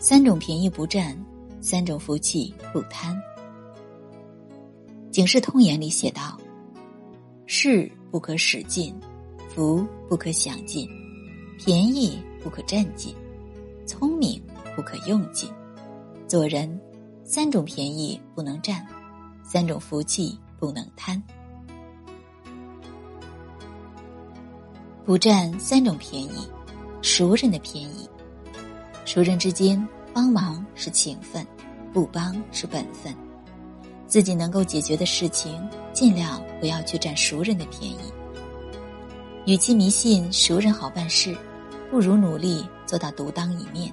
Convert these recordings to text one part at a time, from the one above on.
三种便宜不占，三种福气不贪。《警世通言》里写道：“势不可使尽，福不可享尽，便宜不可占尽，聪明不可用尽。做人，三种便宜不能占，三种福气不能贪。不占三种便宜，熟人的便宜。熟人之间帮忙是情分，不帮是本分。”自己能够解决的事情，尽量不要去占熟人的便宜。与其迷信熟人好办事，不如努力做到独当一面。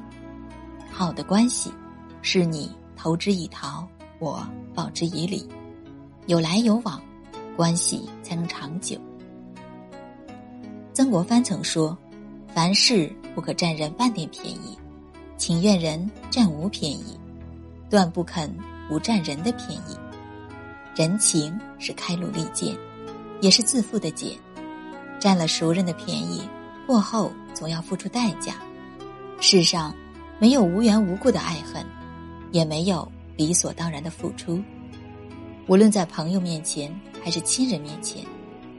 好的关系，是你投之以桃，我报之以李，有来有往，关系才能长久。曾国藩曾说：“凡事不可占人半点便宜，情愿人占无便宜，断不肯不占人的便宜。”人情是开路利剑，也是自负的茧。占了熟人的便宜，过后总要付出代价。世上没有无缘无故的爱恨，也没有理所当然的付出。无论在朋友面前还是亲人面前，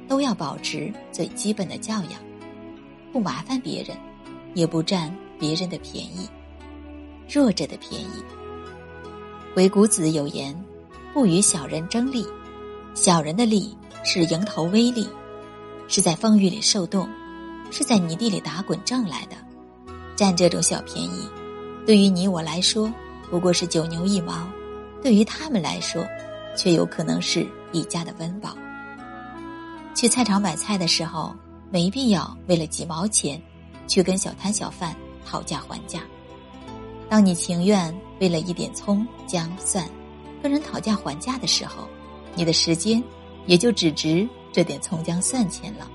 都要保持最基本的教养，不麻烦别人，也不占别人的便宜。弱者的便宜。鬼谷子有言。不与小人争利，小人的利是迎头微利，是在风雨里受冻，是在泥地里打滚挣来的。占这种小便宜，对于你我来说不过是九牛一毛，对于他们来说，却有可能是一家的温饱。去菜场买菜的时候，没必要为了几毛钱，去跟小摊小贩讨价还价。当你情愿为了一点葱姜蒜。跟人讨价还价的时候，你的时间也就只值这点葱姜蒜钱了。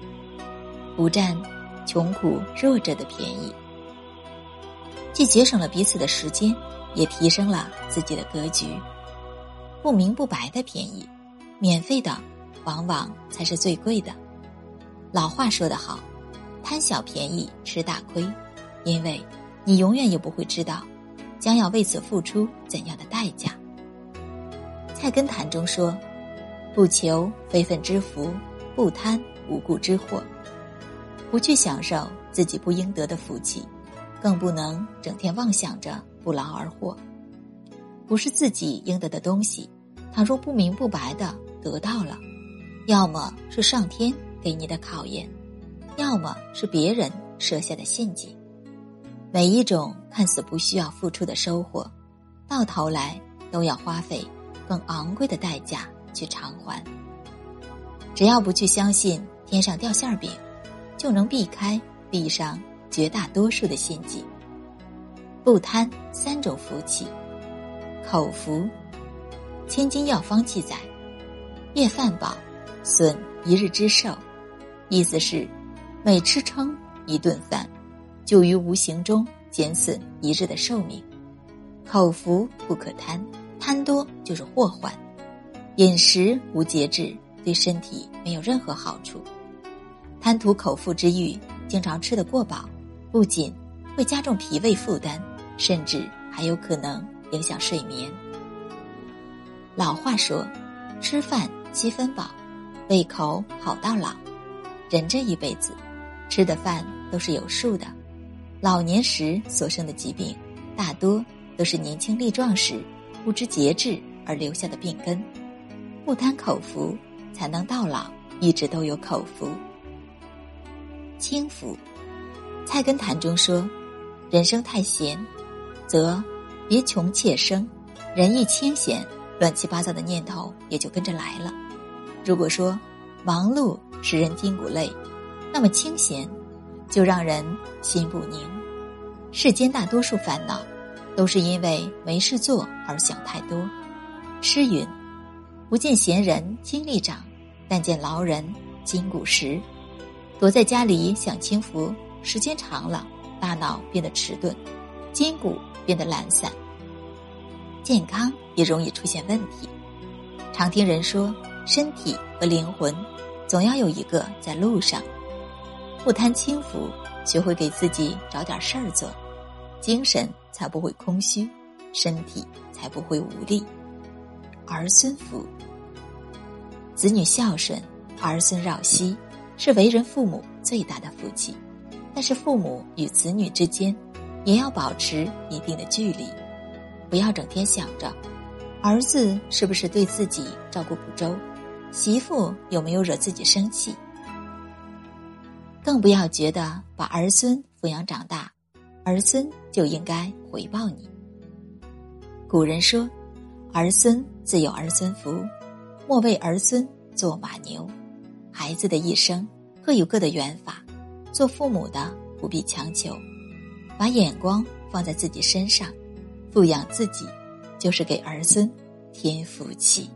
不占穷苦弱者的便宜，既节省了彼此的时间，也提升了自己的格局。不明不白的便宜，免费的往往才是最贵的。老话说得好，贪小便宜吃大亏，因为你永远也不会知道，将要为此付出怎样的代价。菜根谭中说：“不求非分之福，不贪无故之祸。不去享受自己不应得的福气，更不能整天妄想着不劳而获。不是自己应得的东西，倘若不明不白的得到了，要么是上天给你的考验，要么是别人设下的陷阱。每一种看似不需要付出的收获，到头来都要花费。”更昂贵的代价去偿还。只要不去相信天上掉馅饼，就能避开地上绝大多数的陷阱。不贪三种福气，口福。千金药方记载：夜饭饱，损一日之寿。意思是，每吃撑一顿饭，就于无形中减损一日的寿命。口福不可贪。贪多就是祸患，饮食无节制对身体没有任何好处。贪图口腹之欲，经常吃得过饱，不仅会加重脾胃负担，甚至还有可能影响睡眠。老话说：“吃饭七分饱，胃口好到老。”人这一辈子，吃的饭都是有数的。老年时所生的疾病，大多都是年轻力壮时。不知节制而留下的病根，不贪口福，才能到老一直都有口福。轻福，《菜根谭》中说：“人生太闲，则别穷且生；人一清闲，乱七八糟的念头也就跟着来了。如果说忙碌使人筋骨累，那么清闲就让人心不宁。世间大多数烦恼。”都是因为没事做而想太多。诗云：“不见闲人精力长，但见劳人筋骨实。”躲在家里享清福，时间长了，大脑变得迟钝，筋骨变得懒散，健康也容易出现问题。常听人说，身体和灵魂总要有一个在路上。不贪轻浮，学会给自己找点事儿做，精神。才不会空虚，身体才不会无力。儿孙福，子女孝顺，儿孙绕膝，是为人父母最大的福气。但是，父母与子女之间，也要保持一定的距离，不要整天想着儿子是不是对自己照顾不周，媳妇有没有惹自己生气，更不要觉得把儿孙抚养长大，儿孙就应该回报你。古人说：“儿孙自有儿孙福，莫为儿孙做马牛。”孩子的一生各有各的缘法。做父母的不必强求，把眼光放在自己身上，富养自己，就是给儿孙添福气。